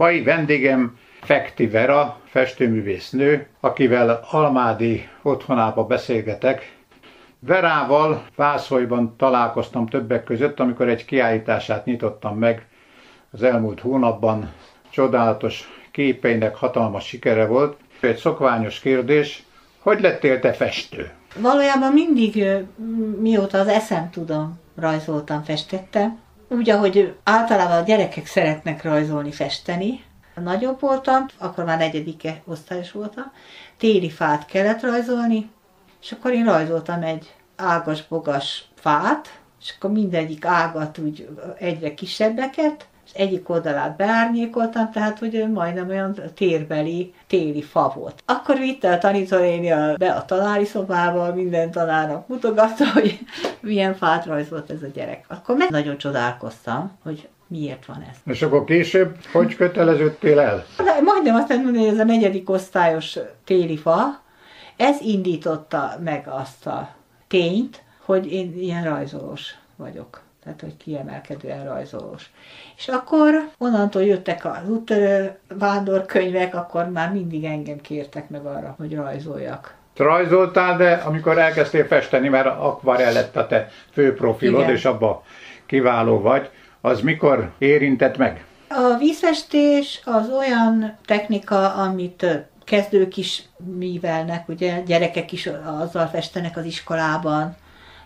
Mai vendégem Fekti Vera, festőművésznő, akivel Almádi otthonába beszélgetek. Verával Vászolyban találkoztam többek között, amikor egy kiállítását nyitottam meg az elmúlt hónapban. Csodálatos képeinek hatalmas sikere volt. Egy szokványos kérdés, hogy lettél te festő? Valójában mindig, mióta az eszem tudom, rajzoltam, festettem úgy, ahogy általában a gyerekek szeretnek rajzolni, festeni. Nagyobb voltam, akkor már negyedike osztályos voltam, téli fát kellett rajzolni, és akkor én rajzoltam egy ágas-bogas fát, és akkor mindegyik ágat úgy egyre kisebbeket, és egyik oldalát beárnyékoltam, tehát hogy majdnem olyan térbeli téli fa volt. Akkor vitte a tanítónéni be a tanári szobába, minden tanárnak mutogatta, hogy milyen fát rajzolt ez a gyerek. Akkor meg nagyon csodálkoztam, hogy miért van ez. És akkor később hogy köteleződtél el? De majdnem azt mondani, hogy ez a negyedik osztályos téli fa, ez indította meg azt a tényt, hogy én ilyen rajzolós vagyok tehát hogy kiemelkedően rajzolós. És akkor onnantól jöttek az úttörő vándorkönyvek, akkor már mindig engem kértek meg arra, hogy rajzoljak. Rajzoltál, de amikor elkezdtél festeni, mert akvarel lett a te fő profilod, Igen. és abba kiváló vagy, az mikor érintett meg? A vízfestés az olyan technika, amit kezdők is művelnek, ugye gyerekek is azzal festenek az iskolában,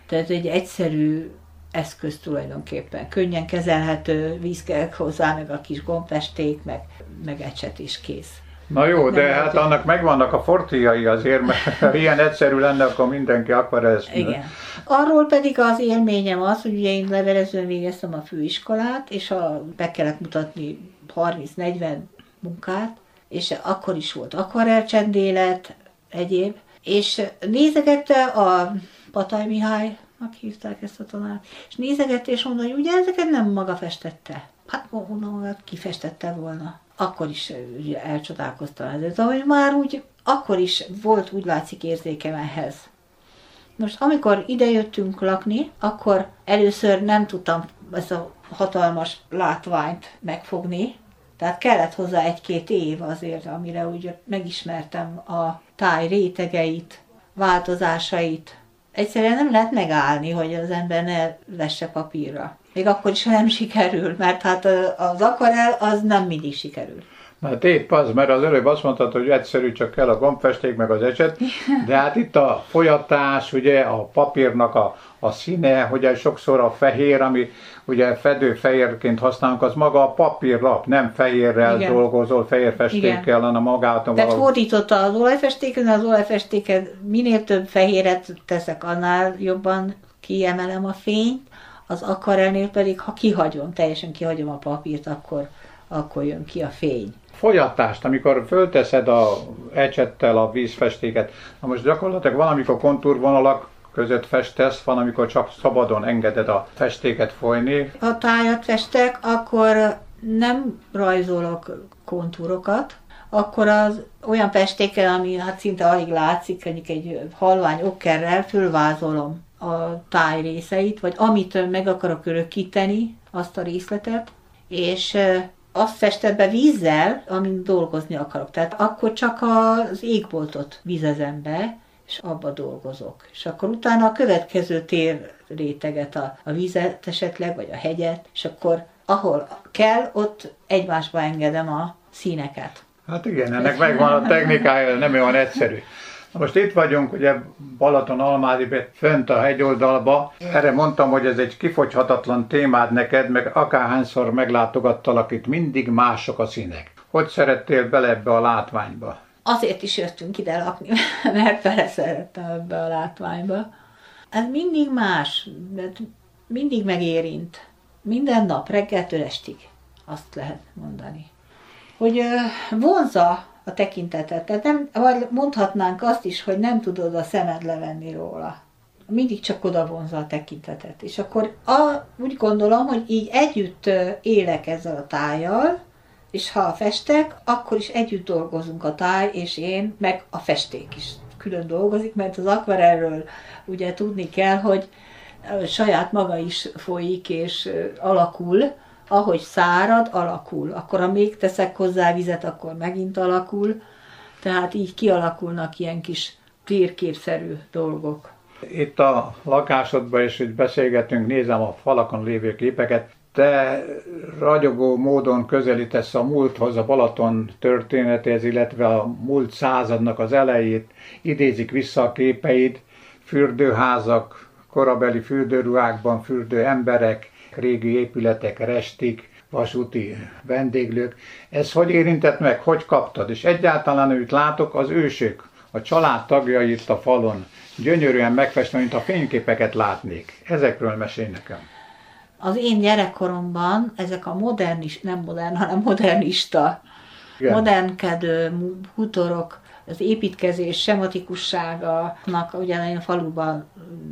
tehát egy egyszerű eszköz tulajdonképpen. Könnyen kezelhető, víz kell hozzá, meg a kis gombfesték, meg, meg ecset is kész. Na jó, de Nem hát annak megvannak a fortiai azért, mert ilyen egyszerű lenne, akkor mindenki akar ezt. Igen. Arról pedig az élményem az, hogy ugye én levelezően végeztem a főiskolát, és a, be kellett mutatni 30-40 munkát, és akkor is volt akvarelcsendélet, egyéb, és nézegette a Pataj Mihály Nak hívták ezt a tanárt. És nézegette, és mondta, hogy ugye ezeket nem maga festette. Hát honnan kifestette volna. Akkor is ugye, elcsodálkoztam ezért, hogy már úgy, akkor is volt úgy látszik érzékem ehhez. Most amikor idejöttünk lakni, akkor először nem tudtam ezt a hatalmas látványt megfogni, tehát kellett hozzá egy-két év azért, amire úgy megismertem a táj rétegeit, változásait, egyszerűen nem lehet megállni, hogy az ember ne vesse papírra. Még akkor is, ha nem sikerül, mert hát az akvarel az nem mindig sikerül. Hát épp az, mert az előbb azt mondtad, hogy egyszerű, csak kell a gombfesték, meg az ecset, de hát itt a folyatás, ugye a papírnak a, a színe, hogy sokszor a fehér, ami ugye fedőfehérként használunk, az maga a papírlap, nem fehérrel Igen. dolgozol, fehér festékkel, hanem magát. Tehát valami... fordította az olajfestéken, az olajfestéken minél több fehéret teszek, annál jobban kiemelem a fényt, az akvarelnél pedig, ha kihagyom, teljesen kihagyom a papírt, akkor, akkor jön ki a fény folyatást, amikor fölteszed a ecsettel a vízfestéket, na most gyakorlatilag van, amikor kontúrvonalak között festesz, van, amikor csak szabadon engeded a festéket folyni. Ha tájat festek, akkor nem rajzolok kontúrokat, akkor az olyan festékkel, ami hát szinte alig látszik, mondjuk egy halvány okkerrel fölvázolom a táj részeit, vagy amit meg akarok örökíteni, azt a részletet, és azt fested be vízzel, amin dolgozni akarok. Tehát akkor csak az égboltot vizezem be, és abba dolgozok. És akkor utána a következő tér réteget, a, a vizet esetleg, vagy a hegyet, és akkor ahol kell, ott egymásba engedem a színeket. Hát igen, ennek megvan a technikája, nem olyan egyszerű. Most itt vagyunk, ugye Balaton Almádi fönt a hegyoldalba. Erre mondtam, hogy ez egy kifogyhatatlan témád neked, meg akárhányszor meglátogattalak itt, mindig mások a színek. Hogy szerettél bele ebbe a látványba? azért is jöttünk ide lakni, mert beleszerettem ebbe a látványba. Ez mindig más, mert mindig megérint. Minden nap, reggeltől estig, azt lehet mondani. Hogy vonza a tekintetet. Tehát nem, vagy mondhatnánk azt is, hogy nem tudod a szemed levenni róla. Mindig csak oda vonza a tekintetet. És akkor a, úgy gondolom, hogy így együtt élek ezzel a tájjal, és ha festek, akkor is együtt dolgozunk a táj és én, meg a festék is külön dolgozik, mert az akvarelről ugye tudni kell, hogy saját maga is folyik és alakul, ahogy szárad, alakul. Akkor, ha még teszek hozzá vizet, akkor megint alakul. Tehát így kialakulnak ilyen kis térképszerű dolgok. Itt a lakásodban is, hogy beszélgetünk, nézem a falakon lévő képeket, te ragyogó módon közelítesz a múlthoz, a Balaton történetéhez, illetve a múlt századnak az elejét, idézik vissza a képeid, fürdőházak, korabeli fürdőruhákban fürdő emberek, régi épületek, restik, vasúti vendéglők. Ez hogy érintett meg, hogy kaptad? És egyáltalán őt látok, az ősök, a család tagjai itt a falon, gyönyörűen megfestve, mint a fényképeket látnék. Ezekről mesél nekem. Az én gyerekkoromban ezek a modernis, nem modern, hanem modernista, Igen. modernkedő hutorok, az építkezés sematikusságának, ugye én faluban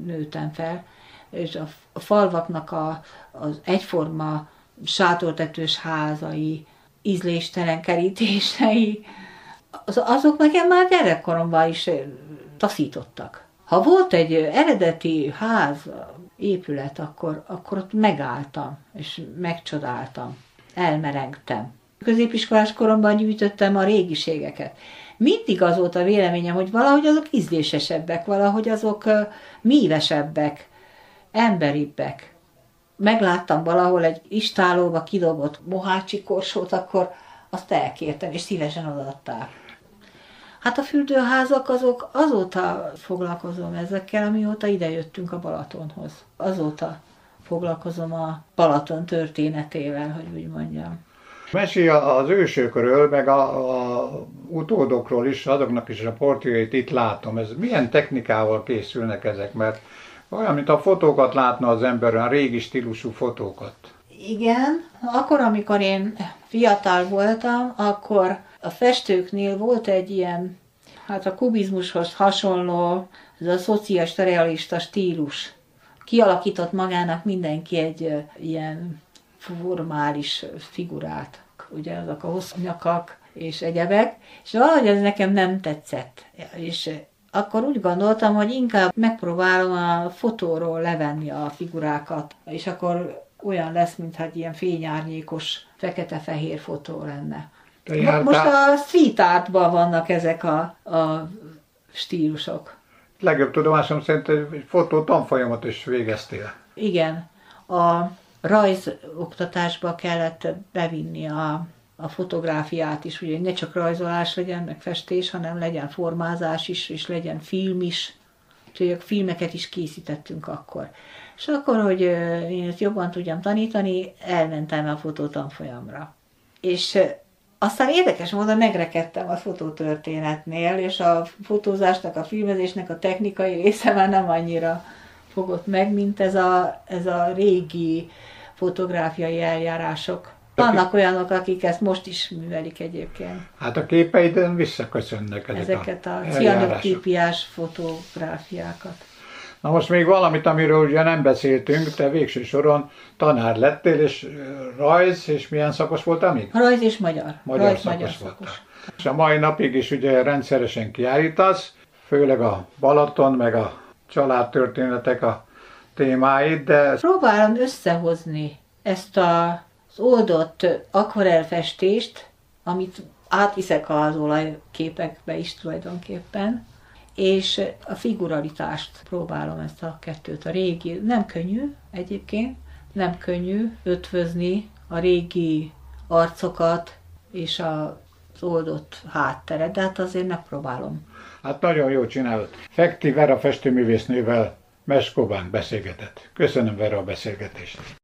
nőttem fel, és a, falvaknak a, az egyforma sátortetős házai, ízléstelen kerítései, az, azok nekem már gyerekkoromban is taszítottak. Ha volt egy eredeti ház, épület, akkor, akkor ott megálltam, és megcsodáltam, elmerengtem. Középiskolás koromban gyűjtöttem a régiségeket. Mindig az volt a véleményem, hogy valahogy azok ízlésesebbek, valahogy azok mívesebbek, emberibbek. Megláttam valahol egy istálóba kidobott mohácsi korsót, akkor azt elkértem, és szívesen odaadták. Hát a fürdőházak azok azóta foglalkozom ezekkel, amióta idejöttünk a Balatonhoz. Azóta foglalkozom a Balaton történetével, hogy úgy mondjam. Mesélj az ősökről, meg a, a utódokról is, azoknak is a portréit itt látom. Ez milyen technikával készülnek ezek? Mert olyan, mint a fotókat látna az ember, a régi stílusú fotókat. Igen, akkor, amikor én fiatal voltam, akkor a festőknél volt egy ilyen, hát a kubizmushoz hasonló, ez a szocialista realista stílus. Kialakított magának mindenki egy ilyen formális figurát, ugye azok a hosszú nyakak és egyebek, és valahogy ez nekem nem tetszett. És akkor úgy gondoltam, hogy inkább megpróbálom a fotóról levenni a figurákat, és akkor olyan lesz, mintha egy ilyen fényárnyékos, fekete-fehér fotó lenne. Jártál... Most a street artban vannak ezek a, a stílusok. Legjobb tudomásom szerint egy fotó tanfolyamat is végeztél. Igen. A rajz oktatásba kellett bevinni a, a fotográfiát is, ugye ne csak rajzolás legyen, meg festés, hanem legyen formázás is, és legyen film is. Úgyhogy filmeket is készítettünk akkor. És akkor, hogy én ezt jobban tudjam tanítani, elmentem a fotótanfolyamra. És aztán érdekes módon megrekedtem a fotótörténetnél, és a fotózásnak, a filmezésnek a technikai része már nem annyira fogott meg, mint ez a, ez a régi fotográfiai eljárások. Vannak olyanok, akik ezt most is művelik egyébként. Hát a képeiden visszaköszönnek ezek Ezeket a, a cianotípiás fotográfiákat. Na most még valamit, amiről ugye nem beszéltünk, te végső soron tanár lettél, és rajz, és milyen szakos voltál még? Rajz és magyar. Magyar rajz, szakos magyar voltál. Szakos. És a mai napig is ugye rendszeresen kiállítasz, főleg a Balaton, meg a családtörténetek a témáid, de... Próbálom összehozni ezt a, az oldott akvarelfestést, amit átviszek az olajképekbe is tulajdonképpen, és a figuralitást próbálom ezt a kettőt. A régi, nem könnyű egyébként, nem könnyű ötvözni a régi arcokat és az oldott hátteret, de hát azért megpróbálom. Hát nagyon jó csinálod. Fekti Vera festőművésznővel Meskobán beszélgetett. Köszönöm Vera a beszélgetést.